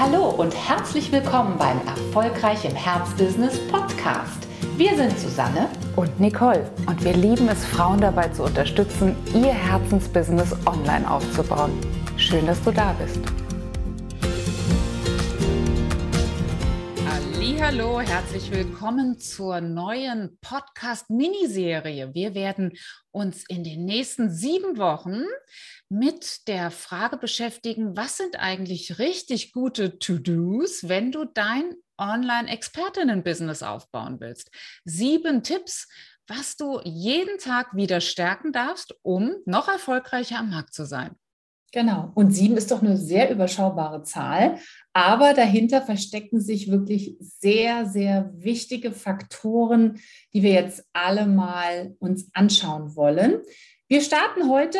Hallo und herzlich willkommen beim Erfolgreich im Herzbusiness Podcast. Wir sind Susanne und Nicole und wir lieben es, Frauen dabei zu unterstützen, ihr Herzensbusiness online aufzubauen. Schön, dass du da bist. Hallo, herzlich willkommen zur neuen Podcast-Miniserie. Wir werden uns in den nächsten sieben Wochen mit der Frage beschäftigen, was sind eigentlich richtig gute To-Dos, wenn du dein Online-Expertinnen-Business aufbauen willst. Sieben Tipps, was du jeden Tag wieder stärken darfst, um noch erfolgreicher am Markt zu sein. Genau. Und sieben ist doch eine sehr überschaubare Zahl. Aber dahinter verstecken sich wirklich sehr, sehr wichtige Faktoren, die wir jetzt alle mal uns anschauen wollen. Wir starten heute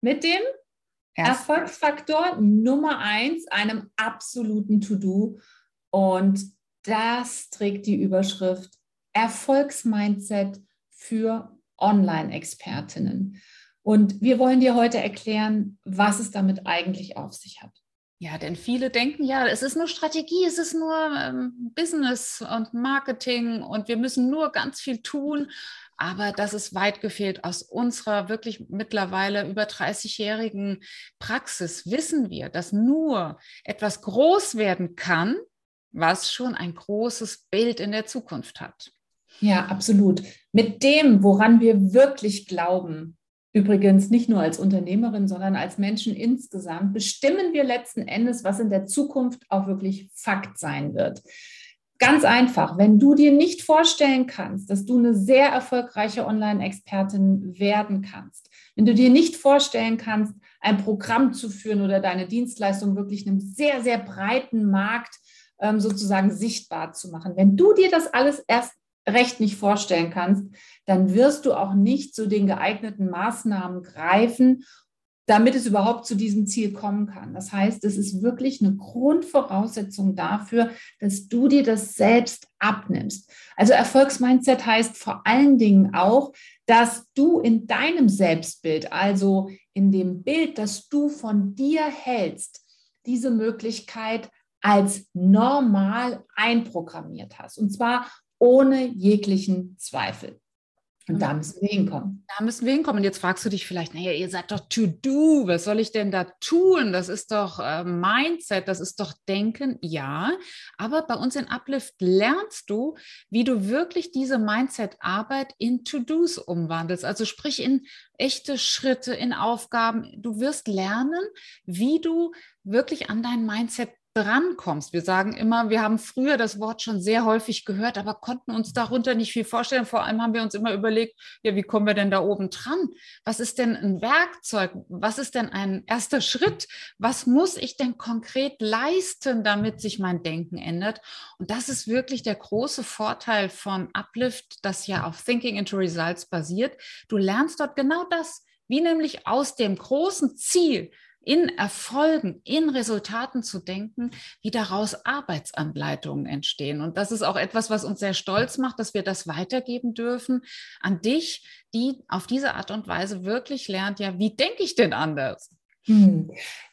mit dem. Erfolgsfaktor Nummer eins, einem absoluten To-Do. Und das trägt die Überschrift Erfolgsmindset für Online-Expertinnen. Und wir wollen dir heute erklären, was es damit eigentlich auf sich hat. Ja, denn viele denken, ja, es ist nur Strategie, es ist nur ähm, Business und Marketing und wir müssen nur ganz viel tun. Aber das ist weit gefehlt. Aus unserer wirklich mittlerweile über 30-jährigen Praxis wissen wir, dass nur etwas groß werden kann, was schon ein großes Bild in der Zukunft hat. Ja, absolut. Mit dem, woran wir wirklich glauben, Übrigens nicht nur als Unternehmerin, sondern als Menschen insgesamt bestimmen wir letzten Endes, was in der Zukunft auch wirklich Fakt sein wird. Ganz einfach, wenn du dir nicht vorstellen kannst, dass du eine sehr erfolgreiche Online-Expertin werden kannst, wenn du dir nicht vorstellen kannst, ein Programm zu führen oder deine Dienstleistung wirklich einem sehr, sehr breiten Markt ähm, sozusagen sichtbar zu machen, wenn du dir das alles erst recht nicht vorstellen kannst, dann wirst du auch nicht zu den geeigneten Maßnahmen greifen, damit es überhaupt zu diesem Ziel kommen kann. Das heißt, es ist wirklich eine Grundvoraussetzung dafür, dass du dir das selbst abnimmst. Also Erfolgsmindset heißt vor allen Dingen auch, dass du in deinem Selbstbild, also in dem Bild, das du von dir hältst, diese Möglichkeit als normal einprogrammiert hast. Und zwar ohne jeglichen Zweifel. Und da müssen wir hinkommen. Da müssen wir hinkommen. Und jetzt fragst du dich vielleicht, naja, ihr seid doch to do. Was soll ich denn da tun? Das ist doch äh, Mindset, das ist doch Denken. Ja, aber bei uns in Uplift lernst du, wie du wirklich diese Mindset-Arbeit in To-Dos umwandelst. Also sprich in echte Schritte, in Aufgaben. Du wirst lernen, wie du wirklich an dein Mindset drankommst. Wir sagen immer, wir haben früher das Wort schon sehr häufig gehört, aber konnten uns darunter nicht viel vorstellen. Vor allem haben wir uns immer überlegt, ja, wie kommen wir denn da oben dran? Was ist denn ein Werkzeug? Was ist denn ein erster Schritt? Was muss ich denn konkret leisten, damit sich mein Denken ändert? Und das ist wirklich der große Vorteil von Uplift, das ja auf Thinking into Results basiert. Du lernst dort genau das, wie nämlich aus dem großen Ziel in Erfolgen, in Resultaten zu denken, wie daraus Arbeitsanleitungen entstehen. Und das ist auch etwas, was uns sehr stolz macht, dass wir das weitergeben dürfen an dich, die auf diese Art und Weise wirklich lernt, ja, wie denke ich denn anders? Hm.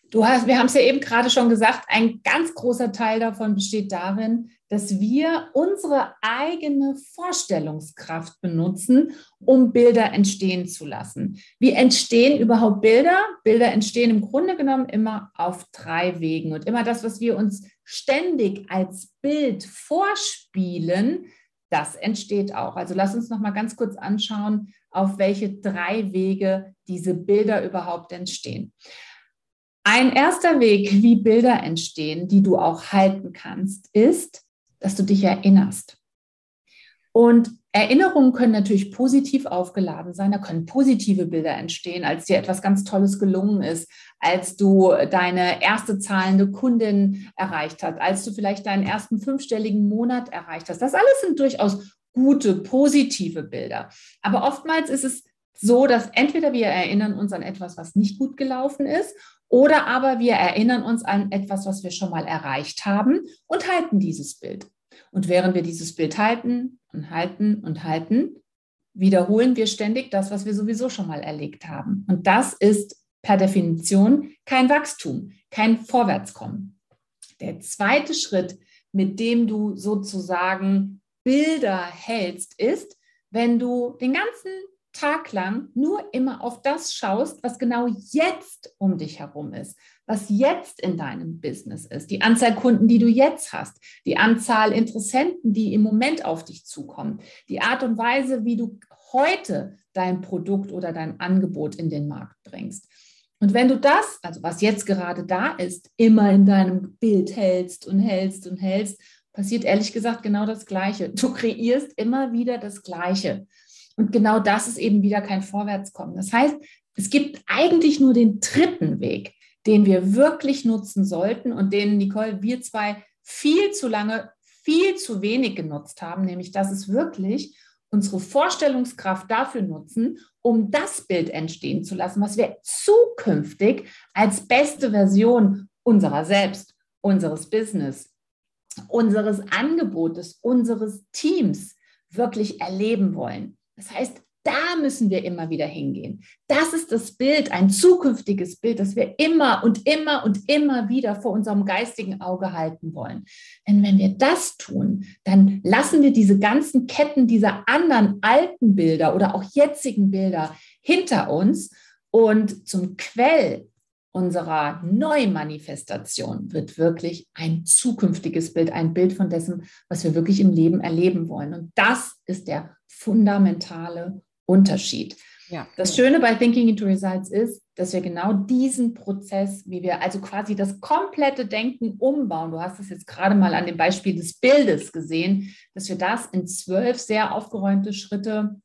Du hast, wir haben es ja eben gerade schon gesagt, ein ganz großer Teil davon besteht darin, dass wir unsere eigene Vorstellungskraft benutzen, um Bilder entstehen zu lassen. Wie entstehen überhaupt Bilder? Bilder entstehen im Grunde genommen immer auf drei Wegen. Und immer das, was wir uns ständig als Bild vorspielen, das entsteht auch. Also lass uns noch mal ganz kurz anschauen, auf welche drei Wege diese Bilder überhaupt entstehen. Ein erster Weg, wie Bilder entstehen, die du auch halten kannst, ist, dass du dich erinnerst. Und Erinnerungen können natürlich positiv aufgeladen sein. Da können positive Bilder entstehen, als dir etwas ganz Tolles gelungen ist, als du deine erste zahlende Kundin erreicht hast, als du vielleicht deinen ersten fünfstelligen Monat erreicht hast. Das alles sind durchaus gute, positive Bilder. Aber oftmals ist es so, dass entweder wir erinnern uns an etwas, was nicht gut gelaufen ist, oder aber wir erinnern uns an etwas, was wir schon mal erreicht haben und halten dieses Bild. Und während wir dieses Bild halten und halten und halten, wiederholen wir ständig das, was wir sowieso schon mal erlegt haben. Und das ist per Definition kein Wachstum, kein Vorwärtskommen. Der zweite Schritt, mit dem du sozusagen Bilder hältst, ist, wenn du den ganzen Tag lang nur immer auf das schaust, was genau jetzt um dich herum ist, was jetzt in deinem Business ist, die Anzahl Kunden, die du jetzt hast, die Anzahl Interessenten, die im Moment auf dich zukommen, die Art und Weise, wie du heute dein Produkt oder dein Angebot in den Markt bringst. Und wenn du das, also was jetzt gerade da ist, immer in deinem Bild hältst und hältst und hältst, passiert ehrlich gesagt genau das Gleiche. Du kreierst immer wieder das Gleiche. Und genau das ist eben wieder kein Vorwärtskommen. Das heißt, es gibt eigentlich nur den dritten Weg, den wir wirklich nutzen sollten und den, Nicole, wir zwei viel zu lange, viel zu wenig genutzt haben, nämlich dass es wirklich unsere Vorstellungskraft dafür nutzen, um das Bild entstehen zu lassen, was wir zukünftig als beste Version unserer selbst, unseres Business, unseres Angebotes, unseres Teams wirklich erleben wollen. Das heißt, da müssen wir immer wieder hingehen. Das ist das Bild, ein zukünftiges Bild, das wir immer und immer und immer wieder vor unserem geistigen Auge halten wollen. Denn wenn wir das tun, dann lassen wir diese ganzen Ketten dieser anderen alten Bilder oder auch jetzigen Bilder hinter uns und zum Quell unserer Neumanifestation wird wirklich ein zukünftiges Bild, ein Bild von dessen, was wir wirklich im Leben erleben wollen. Und das ist der fundamentale Unterschied. Ja. Das Schöne bei Thinking into Results ist, dass wir genau diesen Prozess, wie wir also quasi das komplette Denken umbauen, du hast es jetzt gerade mal an dem Beispiel des Bildes gesehen, dass wir das in zwölf sehr aufgeräumte Schritte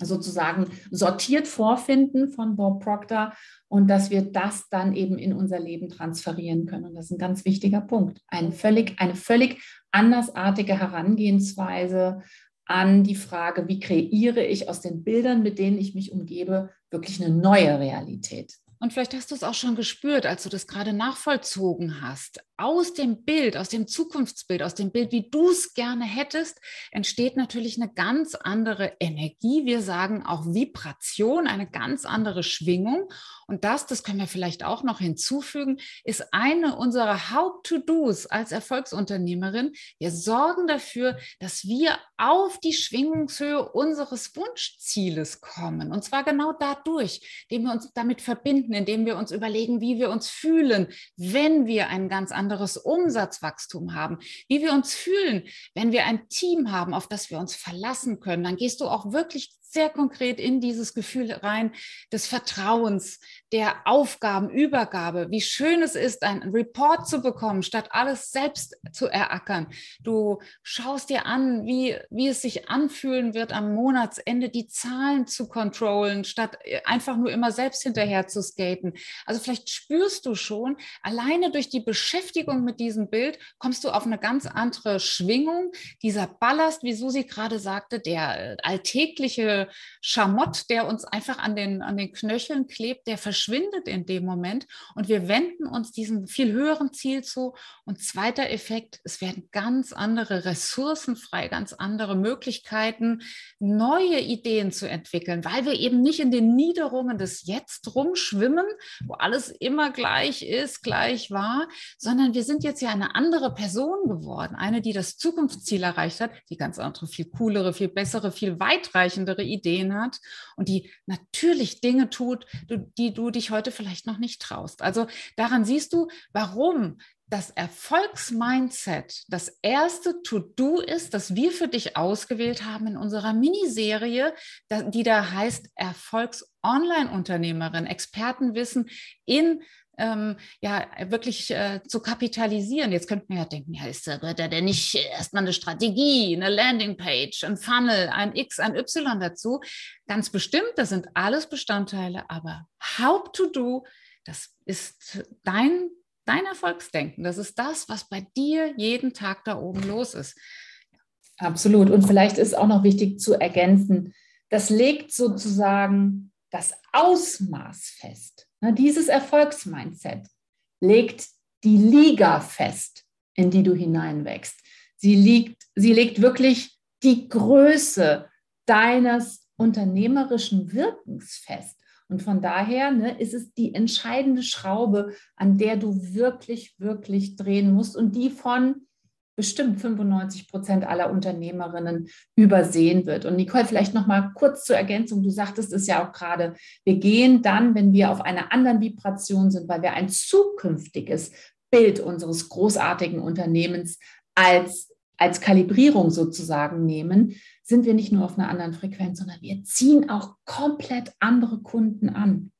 sozusagen sortiert vorfinden von Bob Proctor und dass wir das dann eben in unser Leben transferieren können. Und das ist ein ganz wichtiger Punkt. Ein völlig, eine völlig andersartige Herangehensweise an die Frage, wie kreiere ich aus den Bildern, mit denen ich mich umgebe, wirklich eine neue Realität. Und vielleicht hast du es auch schon gespürt, als du das gerade nachvollzogen hast aus dem Bild, aus dem Zukunftsbild, aus dem Bild, wie du es gerne hättest, entsteht natürlich eine ganz andere Energie. Wir sagen auch Vibration, eine ganz andere Schwingung. Und das, das können wir vielleicht auch noch hinzufügen, ist eine unserer Haupt-To-Dos als Erfolgsunternehmerin. Wir sorgen dafür, dass wir auf die Schwingungshöhe unseres Wunschzieles kommen. Und zwar genau dadurch, indem wir uns damit verbinden, indem wir uns überlegen, wie wir uns fühlen, wenn wir einen ganz anderen anderes Umsatzwachstum haben, wie wir uns fühlen, wenn wir ein Team haben, auf das wir uns verlassen können, dann gehst du auch wirklich sehr konkret in dieses Gefühl rein des Vertrauens, der Aufgabenübergabe, wie schön es ist, einen Report zu bekommen, statt alles selbst zu erackern. Du schaust dir an, wie, wie es sich anfühlen wird, am Monatsende die Zahlen zu kontrollen, statt einfach nur immer selbst hinterher zu skaten. Also vielleicht spürst du schon, alleine durch die Beschäftigung mit diesem Bild kommst du auf eine ganz andere Schwingung. Dieser Ballast, wie Susi gerade sagte, der alltägliche Schamott, der uns einfach an den, an den Knöcheln klebt, der verschwindet in dem Moment und wir wenden uns diesem viel höheren Ziel zu. Und zweiter Effekt, es werden ganz andere Ressourcen frei, ganz andere Möglichkeiten, neue Ideen zu entwickeln, weil wir eben nicht in den Niederungen des Jetzt rumschwimmen, wo alles immer gleich ist, gleich war, sondern wir sind jetzt ja eine andere Person geworden, eine, die das Zukunftsziel erreicht hat, die ganz andere, viel coolere, viel bessere, viel weitreichendere Ideen hat und die natürlich Dinge tut, die du dich heute vielleicht noch nicht traust. Also daran siehst du, warum das Erfolgsmindset das erste To-Do ist, das wir für dich ausgewählt haben in unserer Miniserie, die da heißt Erfolgs-Online-Unternehmerin, Expertenwissen in ähm, ja wirklich äh, zu kapitalisieren. Jetzt könnten wir ja denken, ja, ist da denn nicht erstmal eine Strategie, eine Landingpage, ein Funnel, ein X, ein Y dazu? Ganz bestimmt, das sind alles Bestandteile, aber Haupt-to-Do, das ist dein, dein Erfolgsdenken. Das ist das, was bei dir jeden Tag da oben los ist. Absolut. Und vielleicht ist auch noch wichtig zu ergänzen, das legt sozusagen das Ausmaß fest dieses Erfolgsmindset legt die Liga fest, in die du hineinwächst. Sie, liegt, sie legt wirklich die Größe deines unternehmerischen Wirkens fest. Und von daher ne, ist es die entscheidende Schraube, an der du wirklich, wirklich drehen musst und die von bestimmt 95 Prozent aller Unternehmerinnen übersehen wird. Und Nicole, vielleicht noch mal kurz zur Ergänzung. Du sagtest es ja auch gerade. Wir gehen dann, wenn wir auf einer anderen Vibration sind, weil wir ein zukünftiges Bild unseres großartigen Unternehmens als als Kalibrierung sozusagen nehmen, sind wir nicht nur auf einer anderen Frequenz, sondern wir ziehen auch komplett andere Kunden an.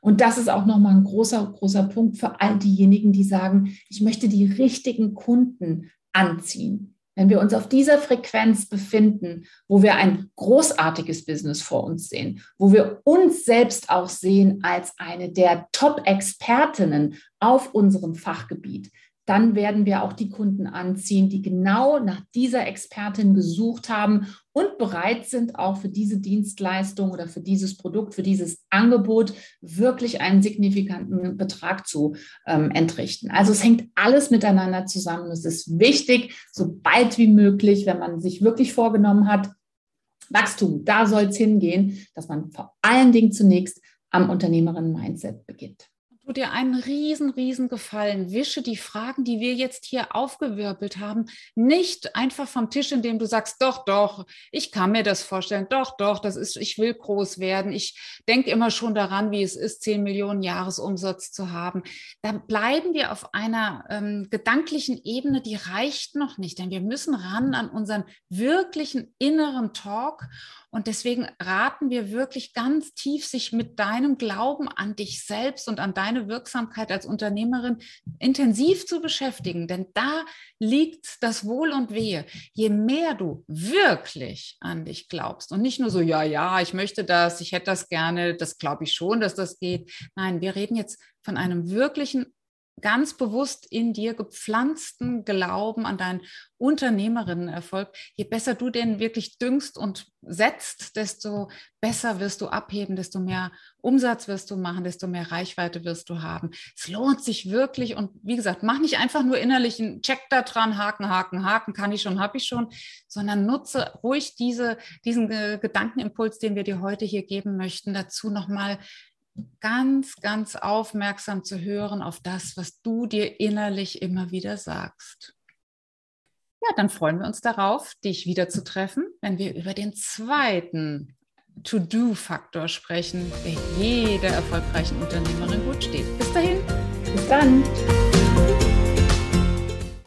Und das ist auch nochmal ein großer, großer Punkt für all diejenigen, die sagen, ich möchte die richtigen Kunden anziehen. Wenn wir uns auf dieser Frequenz befinden, wo wir ein großartiges Business vor uns sehen, wo wir uns selbst auch sehen als eine der Top-Expertinnen auf unserem Fachgebiet, dann werden wir auch die Kunden anziehen, die genau nach dieser Expertin gesucht haben und bereit sind, auch für diese Dienstleistung oder für dieses Produkt, für dieses Angebot wirklich einen signifikanten Betrag zu ähm, entrichten. Also es hängt alles miteinander zusammen. Es ist wichtig, so bald wie möglich, wenn man sich wirklich vorgenommen hat, Wachstum, da soll es hingehen, dass man vor allen Dingen zunächst am Unternehmerinnen-Mindset beginnt tu dir einen riesen, riesen Gefallen. Wische die Fragen, die wir jetzt hier aufgewirbelt haben, nicht einfach vom Tisch, indem du sagst, doch, doch, ich kann mir das vorstellen, doch, doch, das ist, ich will groß werden. Ich denke immer schon daran, wie es ist, 10 Millionen Jahresumsatz zu haben. Da bleiben wir auf einer ähm, gedanklichen Ebene, die reicht noch nicht, denn wir müssen ran an unseren wirklichen inneren Talk und deswegen raten wir wirklich ganz tief, sich mit deinem Glauben an dich selbst und an deine Wirksamkeit als Unternehmerin intensiv zu beschäftigen. Denn da liegt das Wohl und Wehe. Je mehr du wirklich an dich glaubst und nicht nur so, ja, ja, ich möchte das, ich hätte das gerne, das glaube ich schon, dass das geht. Nein, wir reden jetzt von einem wirklichen ganz bewusst in dir gepflanzten Glauben an deinen Unternehmerinnenerfolg, je besser du den wirklich düngst und setzt, desto besser wirst du abheben, desto mehr Umsatz wirst du machen, desto mehr Reichweite wirst du haben. Es lohnt sich wirklich und wie gesagt, mach nicht einfach nur innerlich einen Check da dran, Haken, Haken, Haken, kann ich schon, habe ich schon, sondern nutze ruhig diese, diesen Gedankenimpuls, den wir dir heute hier geben möchten, dazu nochmal ganz, ganz aufmerksam zu hören auf das, was du dir innerlich immer wieder sagst. Ja, dann freuen wir uns darauf, dich wieder zu treffen, wenn wir über den zweiten To-Do-Faktor sprechen, der jeder erfolgreichen Unternehmerin gut steht. Bis dahin. Bis dann.